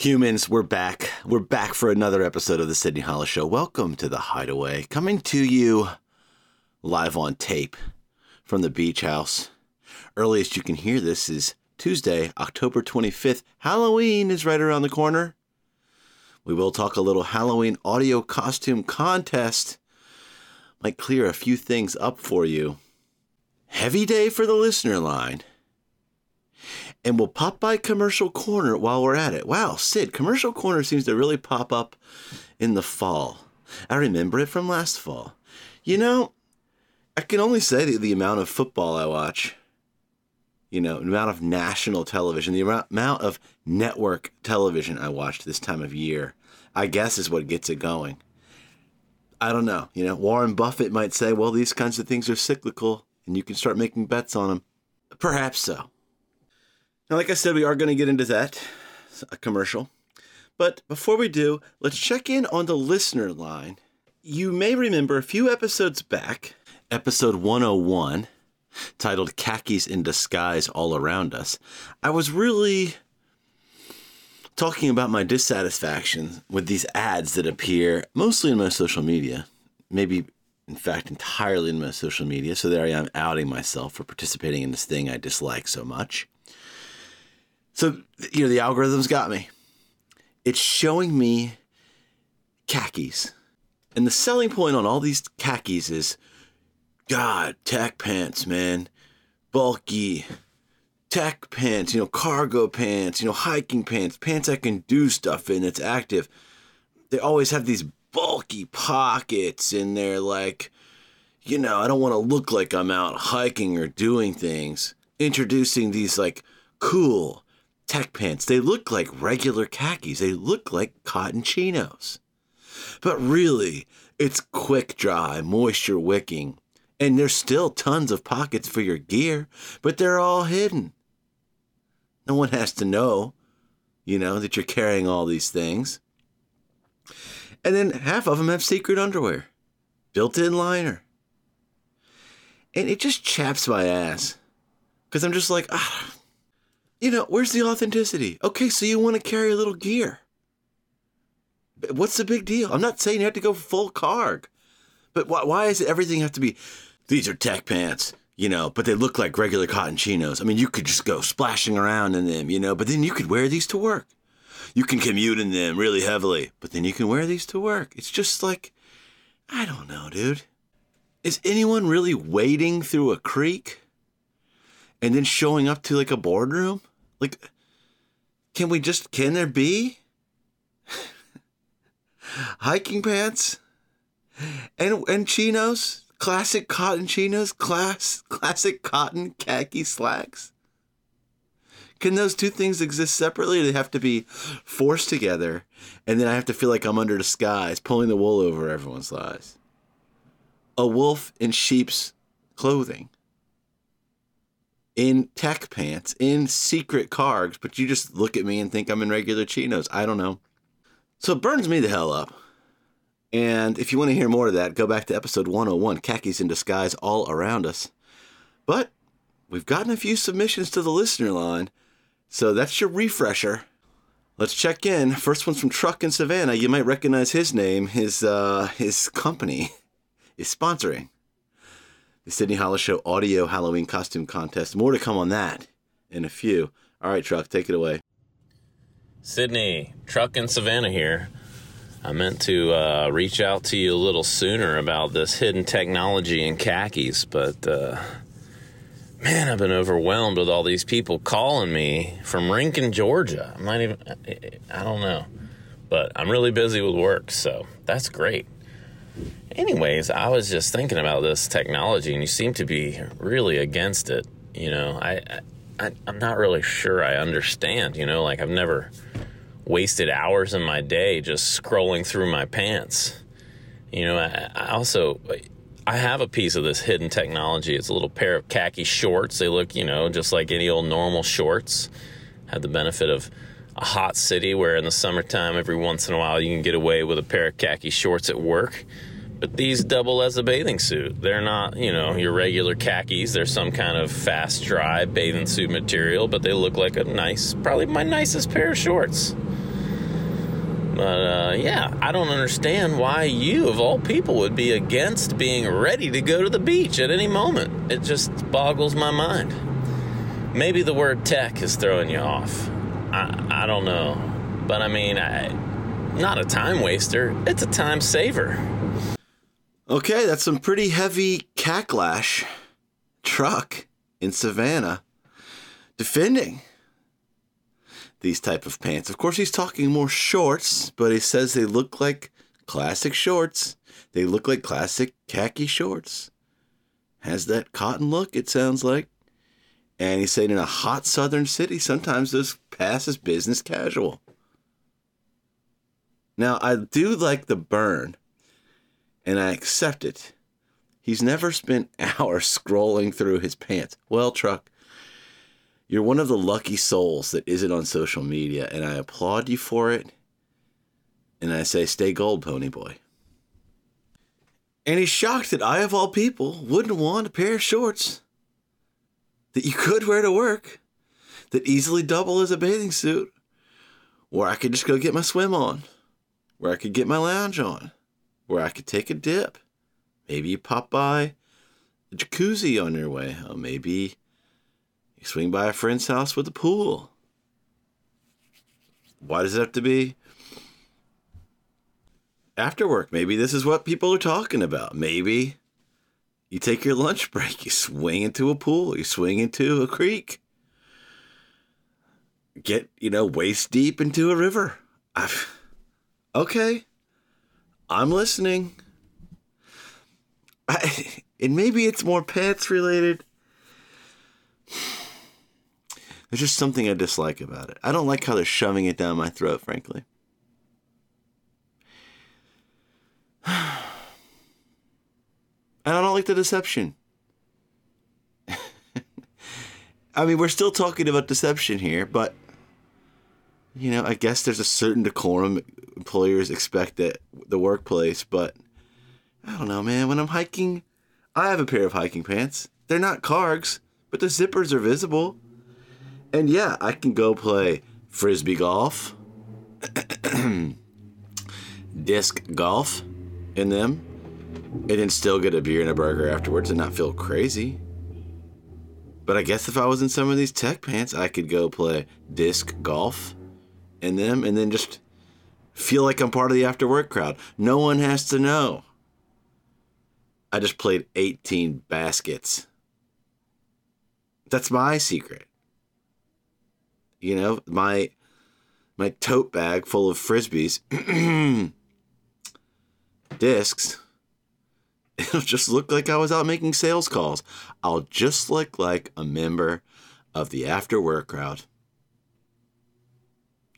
Humans, we're back. We're back for another episode of the Sydney Hollis Show. Welcome to the Hideaway, coming to you live on tape from the beach house. Earliest you can hear this is Tuesday, October 25th. Halloween is right around the corner. We will talk a little Halloween audio costume contest. Might clear a few things up for you. Heavy day for the listener line and we'll pop by Commercial Corner while we're at it. Wow, Sid, Commercial Corner seems to really pop up in the fall. I remember it from last fall. You know, I can only say the, the amount of football I watch, you know, the amount of national television, the amount of network television I watch this time of year, I guess is what gets it going. I don't know. You know, Warren Buffett might say, well, these kinds of things are cyclical and you can start making bets on them. Perhaps so. Now, like I said, we are going to get into that, a commercial. But before we do, let's check in on the listener line. You may remember a few episodes back, episode 101, titled Khakis in Disguise All Around Us, I was really talking about my dissatisfaction with these ads that appear mostly in my social media, maybe in fact entirely in my social media. So there I am outing myself for participating in this thing I dislike so much. So, you know, the algorithm's got me. It's showing me khakis. And the selling point on all these khakis is God, tech pants, man. Bulky. Tech pants, you know, cargo pants, you know, hiking pants, pants I can do stuff in that's active. They always have these bulky pockets and they're like, you know, I don't want to look like I'm out hiking or doing things. Introducing these like cool, tech pants. They look like regular khakis. They look like cotton chinos. But really, it's quick dry, moisture wicking. And there's still tons of pockets for your gear, but they're all hidden. No one has to know, you know, that you're carrying all these things. And then half of them have secret underwear, built in liner. And it just chaps my ass. Because I'm just like, ah, you know, where's the authenticity? Okay, so you want to carry a little gear. What's the big deal? I'm not saying you have to go full carg, but why, why does everything have to be? These are tech pants, you know, but they look like regular cotton chinos. I mean, you could just go splashing around in them, you know, but then you could wear these to work. You can commute in them really heavily, but then you can wear these to work. It's just like, I don't know, dude. Is anyone really wading through a creek and then showing up to like a boardroom? Like, can we just, can there be hiking pants and, and chinos? Classic cotton chinos? Class, classic cotton khaki slacks? Can those two things exist separately? they have to be forced together, and then I have to feel like I'm under disguise, pulling the wool over everyone's eyes. A wolf in sheep's clothing in tech pants, in secret cargs, but you just look at me and think I'm in regular chinos. I don't know. So it burns me the hell up. And if you want to hear more of that, go back to episode 101 Khakis in Disguise All Around Us. But we've gotten a few submissions to the listener line, so that's your refresher. Let's check in. First one's from Truck in Savannah. You might recognize his name. His uh, his company is sponsoring the Sydney Hollis Show audio Halloween costume contest. More to come on that in a few. All right, Truck, take it away. Sydney, Truck in Savannah here. I meant to uh, reach out to you a little sooner about this hidden technology in khakis, but uh, man, I've been overwhelmed with all these people calling me from Rincon, Georgia. I'm not even, I don't know, but I'm really busy with work, so that's great. Anyways, I was just thinking about this technology, and you seem to be really against it. You know, I, I I'm not really sure I understand. You know, like I've never wasted hours in my day just scrolling through my pants. You know, I, I also I have a piece of this hidden technology. It's a little pair of khaki shorts. They look, you know, just like any old normal shorts. Had the benefit of a hot city where in the summertime, every once in a while, you can get away with a pair of khaki shorts at work. But these double as a bathing suit. They're not, you know, your regular khakis. They're some kind of fast dry bathing suit material, but they look like a nice, probably my nicest pair of shorts. But uh, yeah, I don't understand why you, of all people, would be against being ready to go to the beach at any moment. It just boggles my mind. Maybe the word tech is throwing you off. I, I don't know. But I mean, I, not a time waster, it's a time saver. Okay, that's some pretty heavy Khak-lash truck in Savannah defending these type of pants. Of course, he's talking more shorts, but he says they look like classic shorts. They look like classic khaki shorts. Has that cotton look, it sounds like. And he's saying in a hot southern city, sometimes those pass as business casual. Now, I do like the burn, and I accept it. He's never spent hours scrolling through his pants. Well, truck, you're one of the lucky souls that isn't on social media, and I applaud you for it. And I say, stay gold, pony boy. And he's shocked that I, of all people, wouldn't want a pair of shorts that you could wear to work that easily double as a bathing suit, where I could just go get my swim on, where I could get my lounge on, where I could take a dip. Maybe you pop by a jacuzzi on your way, or maybe you swing by a friend's house with a pool. Why does it have to be after work? Maybe this is what people are talking about. Maybe you take your lunch break, you swing into a pool, you swing into a creek, get, you know, waist deep into a river. I've, okay, I'm listening. I, and maybe it's more pets related. There's just something I dislike about it. I don't like how they're shoving it down my throat, frankly. And I don't like the deception. I mean, we're still talking about deception here, but you know, I guess there's a certain decorum employers expect at the workplace, but I don't know, man. When I'm hiking, I have a pair of hiking pants. They're not cargs, but the zippers are visible. And yeah, I can go play frisbee golf, disc golf in them, and then still get a beer and a burger afterwards and not feel crazy. But I guess if I was in some of these tech pants, I could go play disc golf in them and then just feel like I'm part of the after work crowd. No one has to know. I just played 18 baskets. That's my secret. You know, my my tote bag full of frisbees, discs. It'll just look like I was out making sales calls. I'll just look like a member of the after work crowd.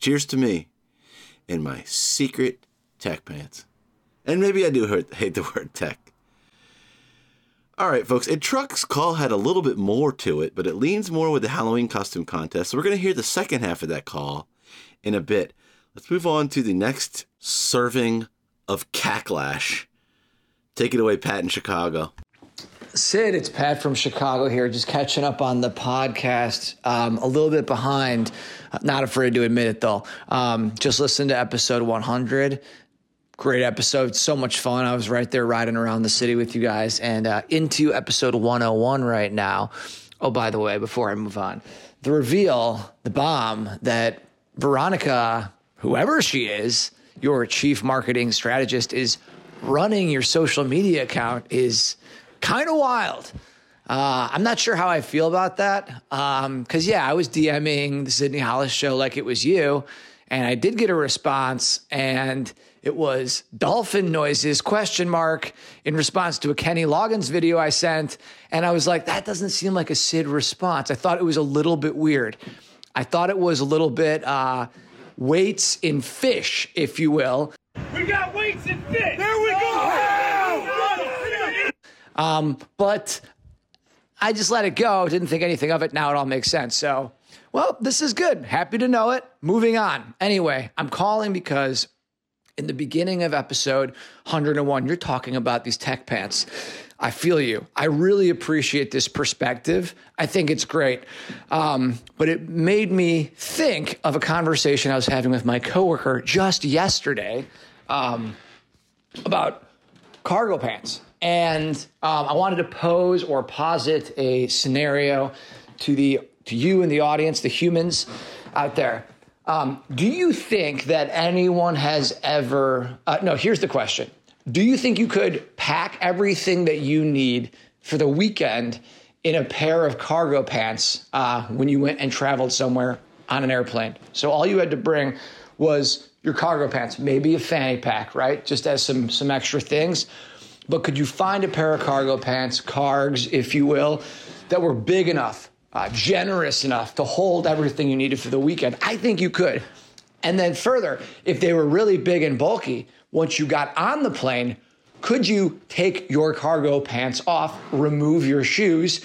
Cheers to me in my secret tech pants. And maybe I do hate the word tech. All right, folks, a truck's call had a little bit more to it, but it leans more with the Halloween costume contest. So we're going to hear the second half of that call in a bit. Let's move on to the next serving of Khak-lash. Take it away, Pat in Chicago. Sid, it's Pat from Chicago here, just catching up on the podcast. Um, a little bit behind, not afraid to admit it though. Um, just listened to episode 100. Great episode, so much fun. I was right there riding around the city with you guys, and uh, into episode 101 right now. Oh, by the way, before I move on, the reveal, the bomb that Veronica, whoever she is, your chief marketing strategist, is running your social media account is kind of wild. Uh, I'm not sure how I feel about that. Because, um, yeah, I was DMing the Sydney Hollis show like it was you, and I did get a response, and it was dolphin noises question mark in response to a Kenny Loggins video I sent. And I was like, that doesn't seem like a Sid response. I thought it was a little bit weird. I thought it was a little bit uh, weights in fish, if you will. We got weights in fish. There we go. Um, but I just let it go. Didn't think anything of it. Now it all makes sense. So, well, this is good. Happy to know it. Moving on. Anyway, I'm calling because in the beginning of episode 101, you're talking about these tech pants. I feel you. I really appreciate this perspective. I think it's great. Um, but it made me think of a conversation I was having with my coworker just yesterday um, about cargo pants. And um, I wanted to pose or posit a scenario to the to you and the audience, the humans out there. Um, do you think that anyone has ever? Uh, no. Here's the question: Do you think you could pack everything that you need for the weekend in a pair of cargo pants uh, when you went and traveled somewhere on an airplane? So all you had to bring was your cargo pants, maybe a fanny pack, right? Just as some some extra things. But could you find a pair of cargo pants, cargs, if you will, that were big enough, uh, generous enough to hold everything you needed for the weekend? I think you could. And then further, if they were really big and bulky, once you got on the plane, could you take your cargo pants off, remove your shoes,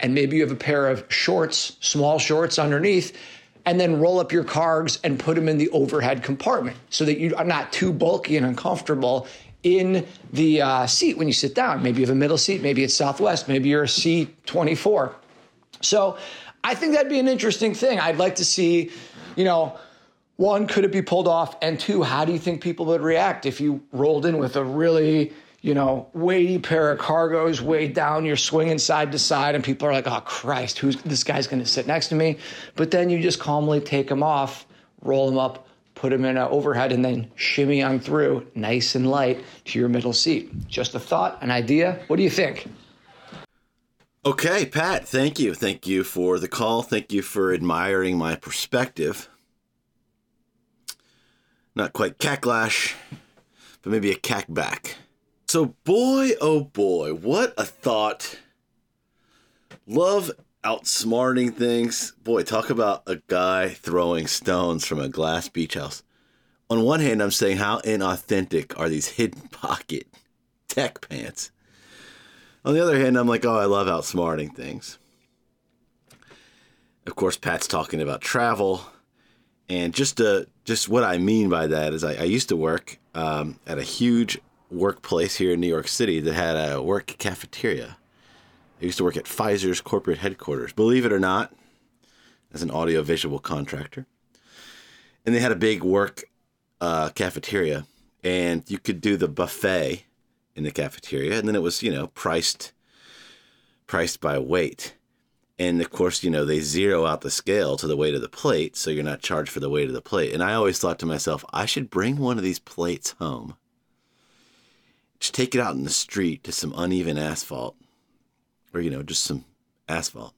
and maybe you have a pair of shorts, small shorts underneath, and then roll up your cargs and put them in the overhead compartment so that you are not too bulky and uncomfortable in the uh, seat when you sit down. Maybe you have a middle seat, maybe it's Southwest, maybe you're a C24. So I think that'd be an interesting thing. I'd like to see, you know, one, could it be pulled off? And two, how do you think people would react if you rolled in with a really, you know, weighty pair of cargos weighed down, you're swinging side to side, and people are like, oh, Christ, who's this guy's to sit next to me? But then you just calmly take them off, roll them up, put them in an overhead, and then shimmy on through, nice and light, to your middle seat. Just a thought, an idea. What do you think? Okay, Pat, thank you. Thank you for the call. Thank you for admiring my perspective. Not quite Khak-lash, but maybe a cackback. So, boy, oh boy, what a thought. Love outsmarting things. Boy, talk about a guy throwing stones from a glass beach house. On one hand, I'm saying how inauthentic are these hidden pocket tech pants? On the other hand, I'm like, oh, I love outsmarting things. Of course, Pat's talking about travel, and just uh, just what I mean by that is I, I used to work um, at a huge workplace here in New York City that had a work cafeteria. I used to work at Pfizer's corporate headquarters, believe it or not, as an audiovisual contractor. And they had a big work uh, cafeteria, and you could do the buffet in the cafeteria, and then it was you know priced priced by weight. And of course, you know, they zero out the scale to the weight of the plate, so you're not charged for the weight of the plate. And I always thought to myself, I should bring one of these plates home. Just take it out in the street to some uneven asphalt, or, you know, just some asphalt,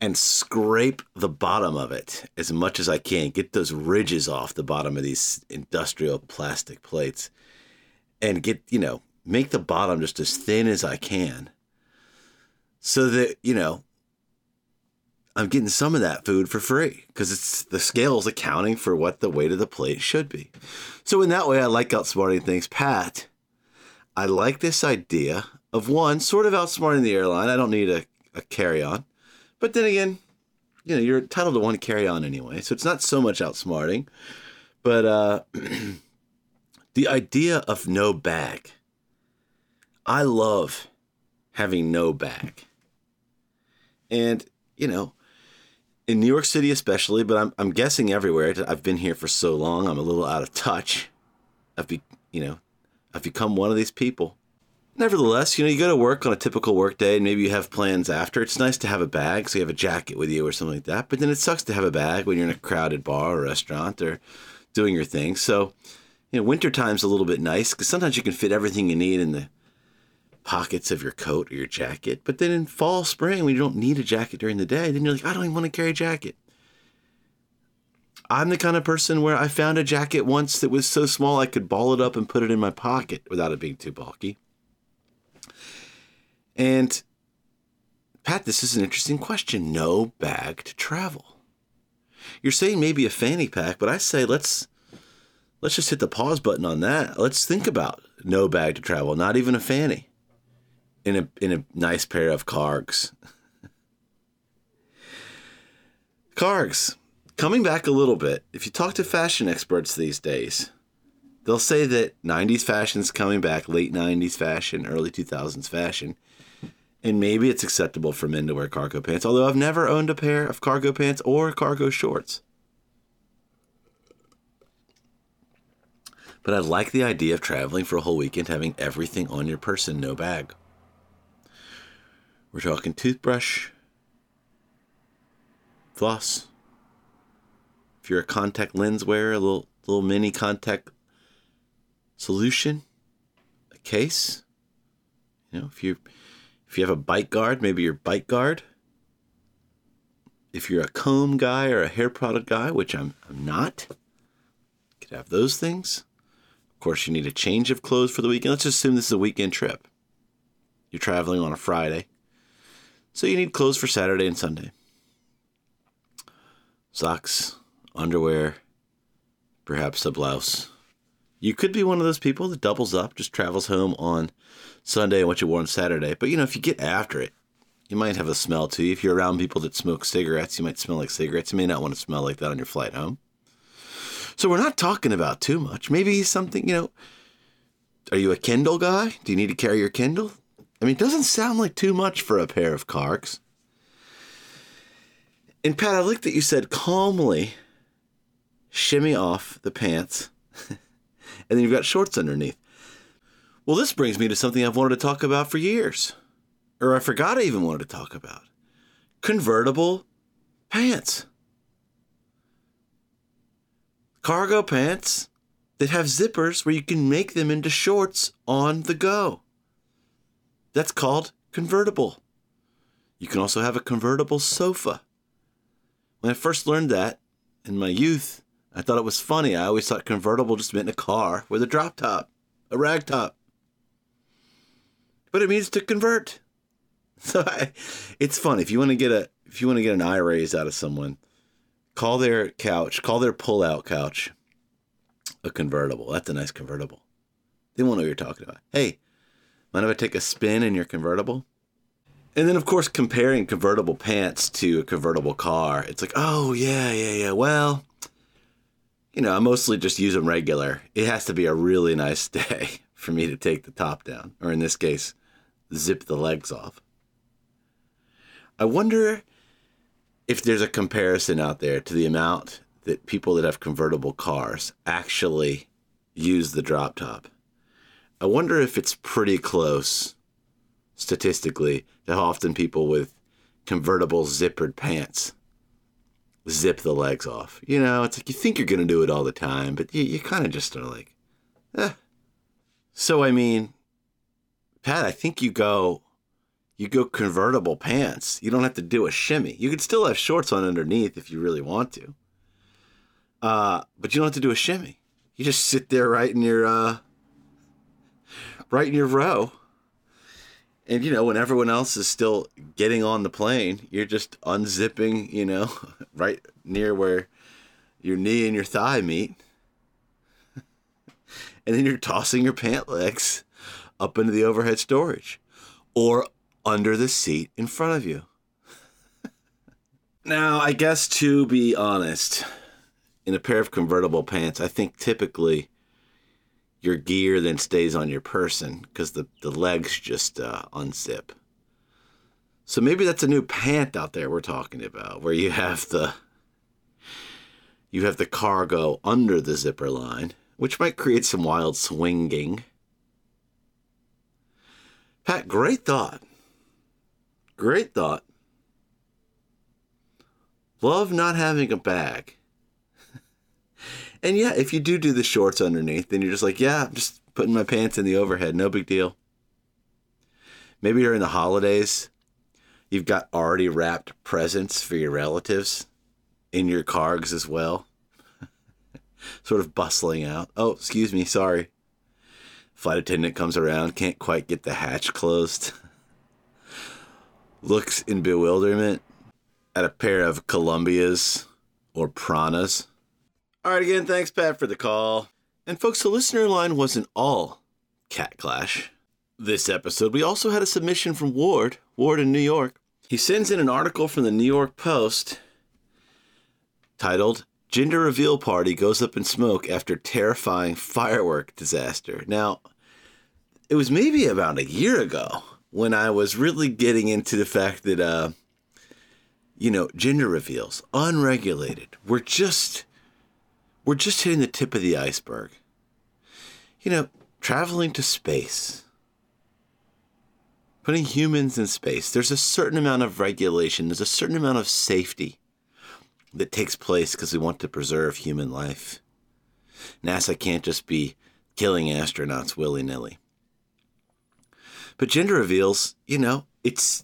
and scrape the bottom of it as much as I can. Get those ridges off the bottom of these industrial plastic plates and get, you know, make the bottom just as thin as I can so that you know I'm getting some of that food for free because it's the scale's accounting for what the weight of the plate should be. So in that way, I like outsmarting things. Pat, I like this idea of one sort of outsmarting the airline. I don't need a, a carry on, but then again, you know you're entitled to one carry on anyway, so it's not so much outsmarting. But uh, the idea of no bag, I love having no bag. And, you know, in New York City especially, but I'm, I'm guessing everywhere. I've been here for so long, I'm a little out of touch. I've be, you know, I've become one of these people. Nevertheless, you know, you go to work on a typical work day and maybe you have plans after. It's nice to have a bag, so you have a jacket with you or something like that. But then it sucks to have a bag when you're in a crowded bar or restaurant or doing your thing. So, you know, wintertime's a little bit nice because sometimes you can fit everything you need in the pockets of your coat or your jacket. But then in fall, spring, when you don't need a jacket during the day, then you're like, I don't even want to carry a jacket. I'm the kind of person where I found a jacket once that was so small I could ball it up and put it in my pocket without it being too bulky. And Pat, this is an interesting question. No bag to travel. You're saying maybe a fanny pack, but I say let's let's just hit the pause button on that. Let's think about no bag to travel, not even a fanny in a in a nice pair of cargs. cargs. Coming back a little bit, if you talk to fashion experts these days, They'll say that 90s fashion's coming back, late 90s fashion, early 2000s fashion. And maybe it's acceptable for men to wear cargo pants, although I've never owned a pair of cargo pants or cargo shorts. But I like the idea of traveling for a whole weekend, having everything on your person, no bag. We're talking toothbrush, floss. If you're a contact lens wearer, a little little mini contact solution, a case. You know, if you if you have a bite guard, maybe your bite guard. If you're a comb guy or a hair product guy, which I'm I'm not, could have those things. Of course, you need a change of clothes for the weekend. Let's assume this is a weekend trip. You're traveling on a Friday. So you need clothes for Saturday and Sunday. Socks, underwear, perhaps a blouse. You could be one of those people that doubles up, just travels home on Sunday and what you wore on Saturday. But you know, if you get after it, you might have a smell too. If you're around people that smoke cigarettes, you might smell like cigarettes. You may not want to smell like that on your flight home. So we're not talking about too much. Maybe something, you know, are you a Kindle guy? Do you need to carry your Kindle? I mean, it doesn't sound like too much for a pair of carks. And Pat, I like that you said calmly shimmy off the pants, and then you've got shorts underneath. Well, this brings me to something I've wanted to talk about for years, or I forgot I even wanted to talk about convertible pants. Cargo pants that have zippers where you can make them into shorts on the go. That's called convertible. You can also have a convertible sofa. When I first learned that in my youth, I thought it was funny. I always thought convertible just meant a car with a drop top, a rag top. But it means to convert. So I, it's fun. If you want to get a if you want to get an eye raise out of someone, call their couch, call their pull-out couch a convertible. That's a nice convertible. They won't know what you're talking about. Hey, mind if I take a spin in your convertible? And then, of course, comparing convertible pants to a convertible car, it's like, oh, yeah, yeah, yeah. Well, you know, I mostly just use them regular. It has to be a really nice day for me to take the top down, or in this case, zip the legs off. I wonder if there's a comparison out there to the amount that people that have convertible cars actually use the drop top. I wonder if it's pretty close statistically to how often people with convertible zippered pants zip the legs off. You know, it's like you think you're going to do it all the time, but you, you kind of just are like, eh. So, I mean, Pat, I think you go you go convertible pants. You don't have to do a shimmy. You could still have shorts on underneath if you really want to. Uh, but you don't have to do a shimmy. You just sit there right in your uh, right in your row. And you know, when everyone else is still getting on the plane, you're just unzipping, you know, right near where your knee and your thigh meet. and then you're tossing your pant legs up into the overhead storage or under the seat in front of you. now, I guess to be honest, in a pair of convertible pants, I think typically your gear then stays on your person because the, the legs just uh, unzip. So maybe that's a new pant out there we're talking about, where you have the you have the cargo under the zipper line, which might create some wild swinging. Pat, great thought. Great thought. Love not having a bag. And yeah, if you do do the shorts underneath, then you're just like, yeah, I'm just putting my pants in the overhead. No big deal. Maybe during the holidays, you've got already wrapped presents for your relatives in your cargs as well. sort of bustling out. Oh, excuse me, sorry. Flight attendant comes around, can't quite get the hatch closed. looks in bewilderment at a pair of Columbias or Pranas. All right, again, thanks, Pat, for the call. And folks, the listener line wasn't all Khak-lash. This episode, we also had a submission from Ward, Ward in New York. He sends in an article from the New York Post titled Gender reveal party goes up in smoke after terrifying firework disaster. Now, it was maybe about a year ago when I was really getting into the fact that, uh, you know, gender reveals, unregulated, we're just, we're just hitting the tip of the iceberg. You know, traveling to space, putting humans in space, there's a certain amount of regulation, there's a certain amount of safety that takes place because we want to preserve human life. NASA can't just be killing astronauts willy nilly. But gender reveals, you know, it's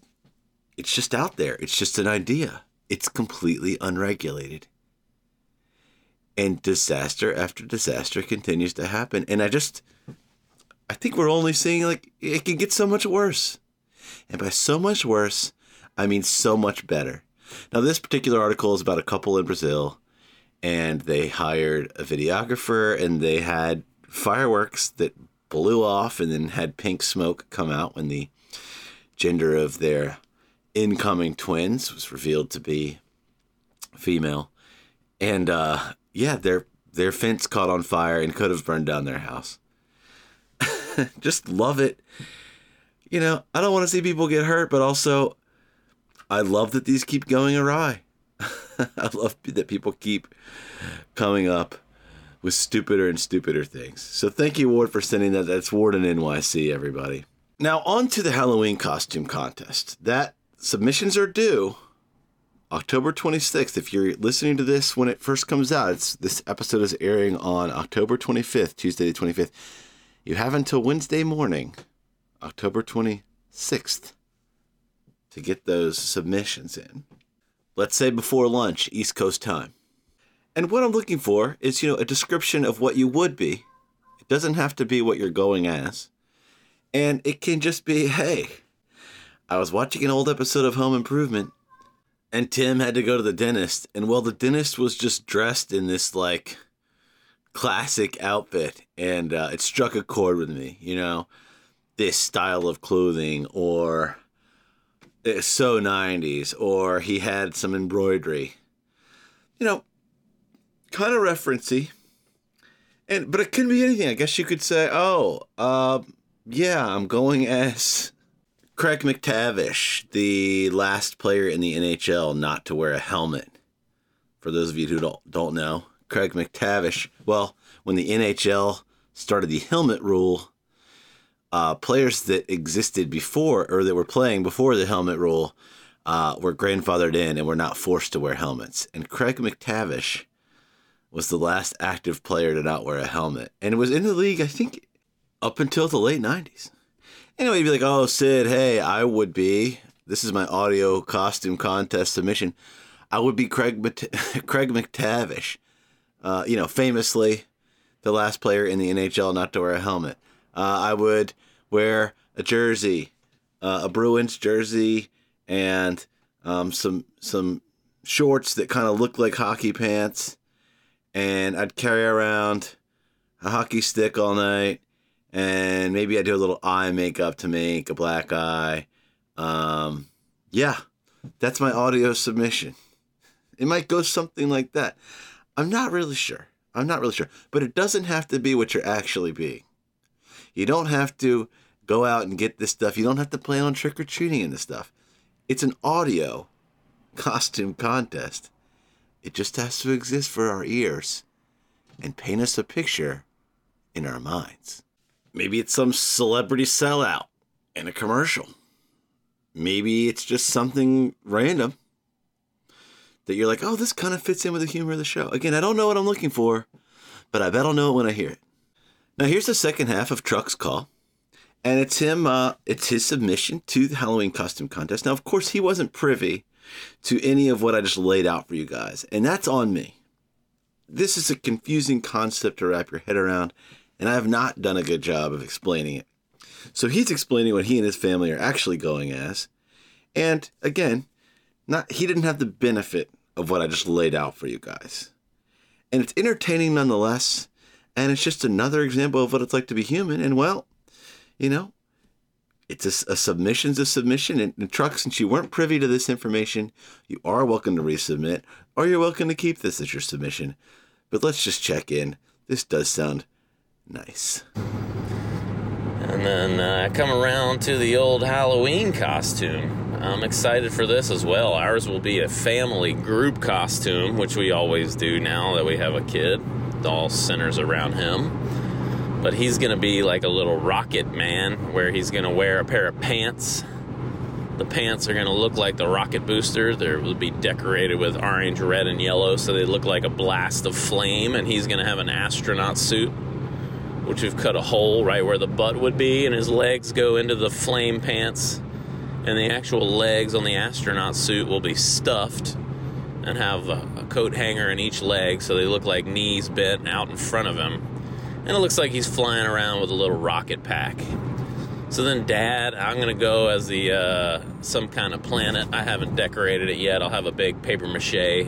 it's just out there. It's just an idea. It's completely unregulated. And disaster after disaster continues to happen. And I just I think we're only seeing like it can get so much worse. And by so much worse, I mean so much better. Now, this particular article is about a couple in Brazil, and they hired a videographer, and they had fireworks that blew off and then had pink smoke come out when the gender of their incoming twins was revealed to be female. And uh, yeah, their their fence caught on fire and could have burned down their house. Just love it. You know, I don't want to see people get hurt, but also I love that these keep going awry. I love that people keep coming up with stupider and stupider things. So thank you, Ward, for sending that. That's Ward and NYC, everybody. Now, on to the Halloween costume contest. That submissions are due October 26th. If you're listening to this when it first comes out, it's, this episode is airing on October 25th, Tuesday the 25th. You have until Wednesday morning, October 26th, to get those submissions in. Let's say before lunch, East Coast time. And what I'm looking for is, you know, a description of what you would be. It doesn't have to be what you're going as. And it can just be, hey, I was watching an old episode of Home Improvement and Tim had to go to the dentist. And well, the dentist was just dressed in this like classic outfit and uh, it struck a chord with me, you know, this style of clothing or it's so 90s or he had some embroidery. You know kind of referency. And but it couldn't be anything. I guess you could say oh uh yeah i'm going as craig MacTavish, the last player in the nhl not to wear a helmet for those of you who don't don't know craig MacTavish, well when the nhl started the helmet rule uh, players that existed before or that were playing before the helmet rule uh, were grandfathered in and were not forced to wear helmets. And Craig MacTavish was the last active player to not wear a helmet. And it was in the league, I think, up until the late 90s. Anyway, you'd be like, oh, Sid, hey, I would be. This is my audio costume contest submission. I would be Craig, Craig MacTavish. Uh, you know, famously the last player in the NHL not to wear a helmet. Uh, I would wear a jersey, uh, a Bruins jersey, and um, some some shorts that kind of look like hockey pants, and I'd carry around a hockey stick all night, and maybe I'd do a little eye makeup to make a black eye. Um, yeah, that's my audio submission. It might go something like that. I'm not really sure. I'm not really sure, but it doesn't have to be what you're actually being. You don't have to go out and get this stuff. You don't have to plan on trick or treating in this stuff. It's an audio costume contest. It just has to exist for our ears and paint us a picture in our minds. Maybe it's some celebrity sellout in a commercial. Maybe it's just something random that you're like, oh, this kind of fits in with the humor of the show. Again, I don't know what I'm looking for, but I bet I'll know it when I hear it. Now here's the second half of Truck's call, and it's him. Uh, it's his submission to the Halloween costume contest. Now, of course, he wasn't privy to any of what I just laid out for you guys, and that's on me. This is a confusing concept to wrap your head around, and I have not done a good job of explaining it. So he's explaining what he and his family are actually going as, and again, not he didn't have the benefit of what I just laid out for you guys, and it's entertaining nonetheless and it's just another example of what it's like to be human. And well, you know, it's a, a submission's a submission. And, and Truck, since you weren't privy to this information, you are welcome to resubmit, or you're welcome to keep this as your submission. But let's just check in. This does sound nice. And then uh, come around to the old Halloween costume. I'm excited for this as well. Ours will be a family group costume, which we always do now that we have a kid. It all centers around him. But he's going to be like a little rocket man, where he's going to wear a pair of pants. The pants are going to look like the rocket booster. They will be decorated with orange, red, and yellow, so they look like a blast of flame. And he's going to have an astronaut suit which we've cut a hole right where the butt would be, and his legs go into the flame pants, and the actual legs on the astronaut suit will be stuffed and have a, a, coat hanger in each leg so they look like knees bent out in front of him. And it looks like he's flying around with a little rocket pack. So then, Dad, I'm gonna go as the uh, some kind of planet. I haven't decorated it yet. I'll have a big paper mache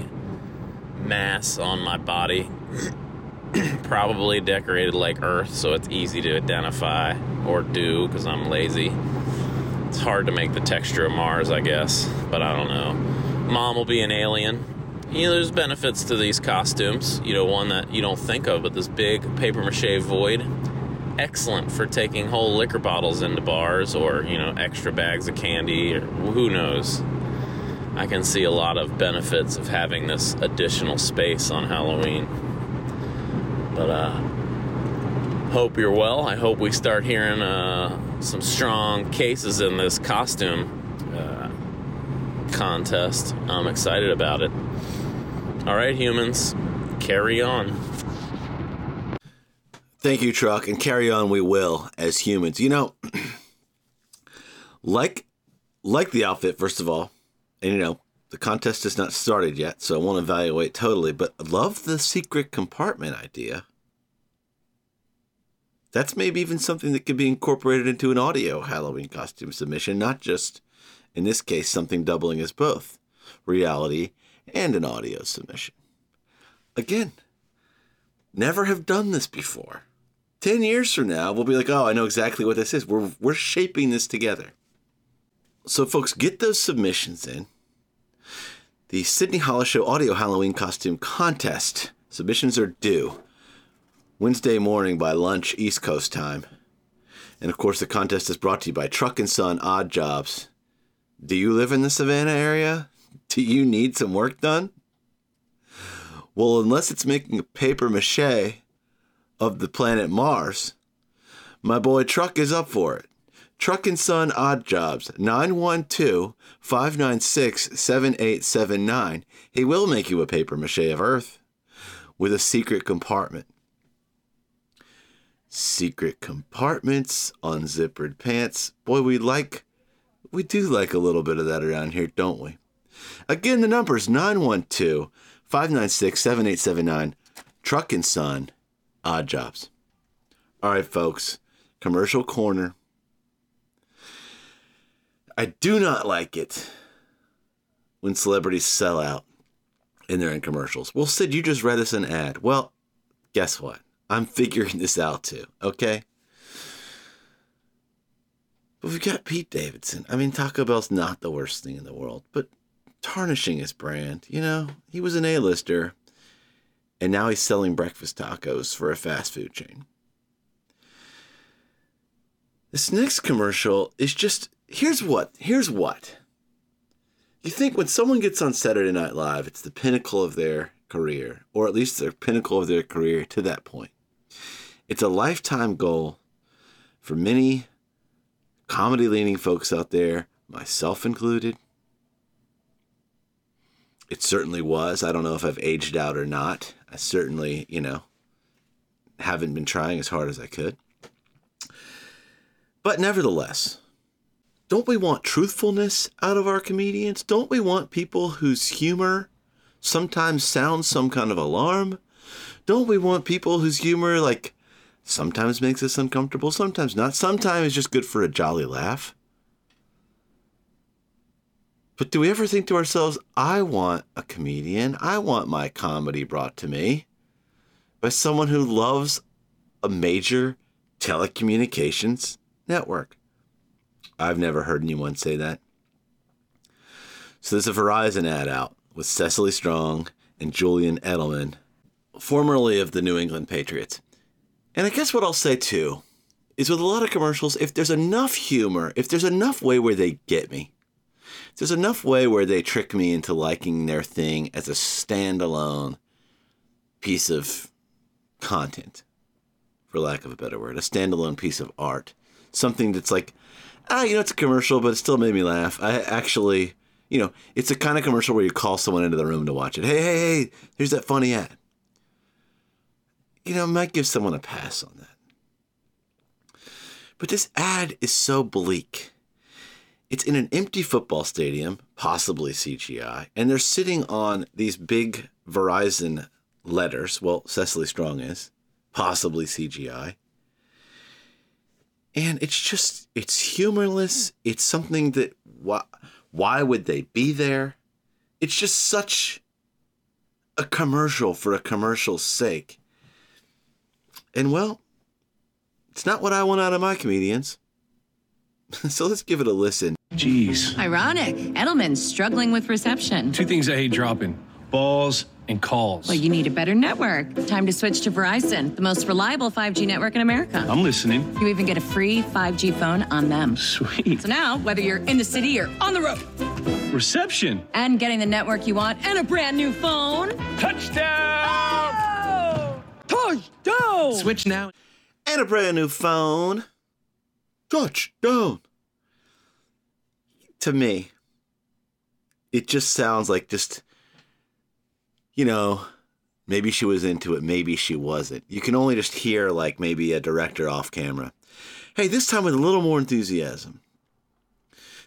mass on my body probably decorated like Earth, so it's easy to identify or do because I'm lazy. It's hard to make the texture of Mars, I guess, but I don't know. Mom will be an alien. You know, there's benefits to these costumes. You know, one that you don't think of, but this big paper mache void. Excellent for taking whole liquor bottles into bars or, you know, extra bags of candy or who knows. I can see a lot of benefits of having this additional space on Halloween. But uh, hope you're well. I hope we start hearing uh, some strong cases in this costume uh, contest. I'm excited about it. All right, humans, carry on. Thank you, Truck, and carry on we will as humans. You know, like like the outfit, first of all, and you know, the contest has not started yet, so I won't evaluate totally, but love the secret compartment idea. That's maybe even something that could be incorporated into an audio Halloween costume submission, not just, in this case, something doubling as both reality and an audio submission. Again, never have done this before. 10 years from now, we'll be like, oh, I know exactly what this is. We're, we're shaping this together. So, folks, get those submissions in. The Sydney Hollis Show Audio Halloween Costume Contest submissions are due Wednesday morning by lunch, East Coast time. And of course, the contest is brought to you by Truck and Son Odd Jobs. Do you live in the Savannah area? Do you need some work done? Well, unless it's making a paper mache of the planet Mars, my boy Truck is up for it. Truck and Son Odd Jobs, 912 596 7879. He will make you a paper mache of Earth with a secret compartment. Secret compartments, unzippered pants. Boy, we like, we do like a little bit of that around here, don't we? Again, the number is 912 596 7879. Truck and Son Odd Jobs. All right, folks, commercial corner. I do not like it when celebrities sell out and they're in commercials. Well, Sid, you just read us an ad. Well, guess what? I'm figuring this out too, okay? But we've got Pete Davidson. I mean, Taco Bell's not the worst thing in the world, but tarnishing his brand, you know, he was an A-lister, and now he's selling breakfast tacos for a fast food chain. This next commercial is just here's what here's what you think when someone gets on Saturday Night Live, it's the pinnacle of their career, or at least the pinnacle of their career to that point. It's a lifetime goal for many comedy leaning folks out there, myself included. It certainly was. I don't know if I've aged out or not. I certainly, you know, haven't been trying as hard as I could. But nevertheless, don't we want truthfulness out of our comedians? Don't we want people whose humor sometimes sounds some kind of alarm? Don't we want people whose humor, like, sometimes makes us uncomfortable, sometimes not? Sometimes just good for a jolly laugh. But do we ever think to ourselves, I want a comedian, I want my comedy brought to me by someone who loves a major telecommunications network? I've never heard anyone say that. So there's a Verizon ad out with Cecily Strong and Julian Edelman, formerly of the New England Patriots. And I guess what I'll say too is with a lot of commercials, if there's enough humor, if there's enough way where they get me, if there's enough way where they trick me into liking their thing as a standalone piece of content, for lack of a better word, a standalone piece of art, something that's like, ah, you know, it's a commercial, but it still made me laugh. I actually, you know, it's a kind of commercial where you call someone into the room to watch it. Hey, hey, hey, here's that funny ad. You know, I might give someone a pass on that. But this ad is so bleak. It's in an empty football stadium, possibly CGI, and they're sitting on these big Verizon letters. Well, Cecily Strong is, possibly CGI. And it's just, it's humorless. It's something that, why, why would they be there? It's just such a commercial for a commercial's sake. And well, it's not what I want out of my comedians. so let's give it a listen. Jeez. Ironic. Edelman's struggling with reception. Two things I hate dropping balls and calls. Well, you need a better network. Time to switch to Verizon, the most reliable 5G network in America. I'm listening. You even get a free 5G phone on them. Sweet. So now, whether you're in the city or on the road, Reception. and getting the network you want and a brand new phone, Touchdown! Oh! touchdown! Switch now. And a brand new phone. Touchdown. To me, it just sounds like just, you know, maybe she was into it, maybe she wasn't. You can only just hear like maybe a director off camera. Hey, this time with a little more enthusiasm.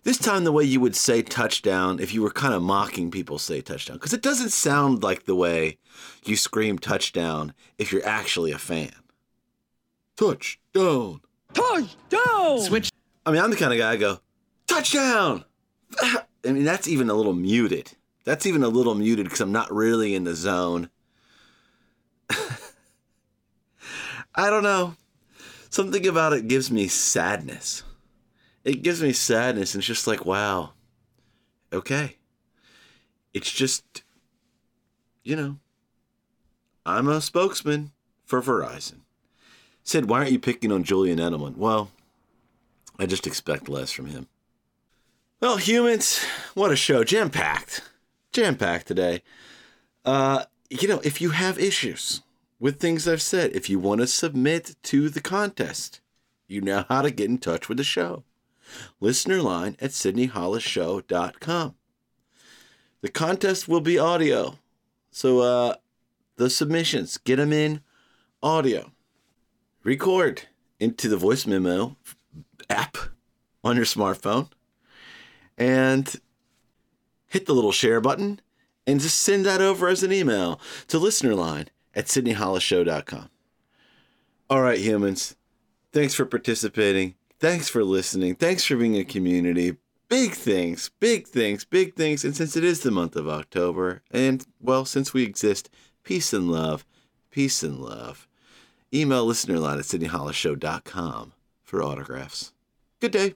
This time, the way you would say touchdown if you were kind of mocking people say touchdown. Because it doesn't sound like the way you scream touchdown if you're actually a fan. Touchdown. Touchdown! Switch. I mean, I'm the kind of guy I go, touchdown. I mean, that's even a little muted. That's even a little muted because I'm not really in the zone. I don't know. Something about it gives me sadness. It gives me sadness, and it's just like, wow, okay. It's just, you know, I'm a spokesman for Verizon. Said, why aren't you picking on Julian Edelman? Well, I just expect less from him. Well, humans, what a show. Jam packed. Jam packed today. Uh, you know, if you have issues with things I've said, if you want to submit to the contest, you know how to get in touch with the show. Listener line at sydneyhollisshow.com. The contest will be audio. So, uh, the submissions, get them in audio. Record into the voice memo app on your smartphone and hit the little share button and just send that over as an email to listenerline at sydneyhollisshow.com. All right, humans, thanks for participating. Thanks for listening. Thanks for being a community. Big things, big things, big things. And since it is the month of October, and well, since we exist, peace and love, peace and love. Email listenerline at sydneyhollisshow.com for autographs. Good day.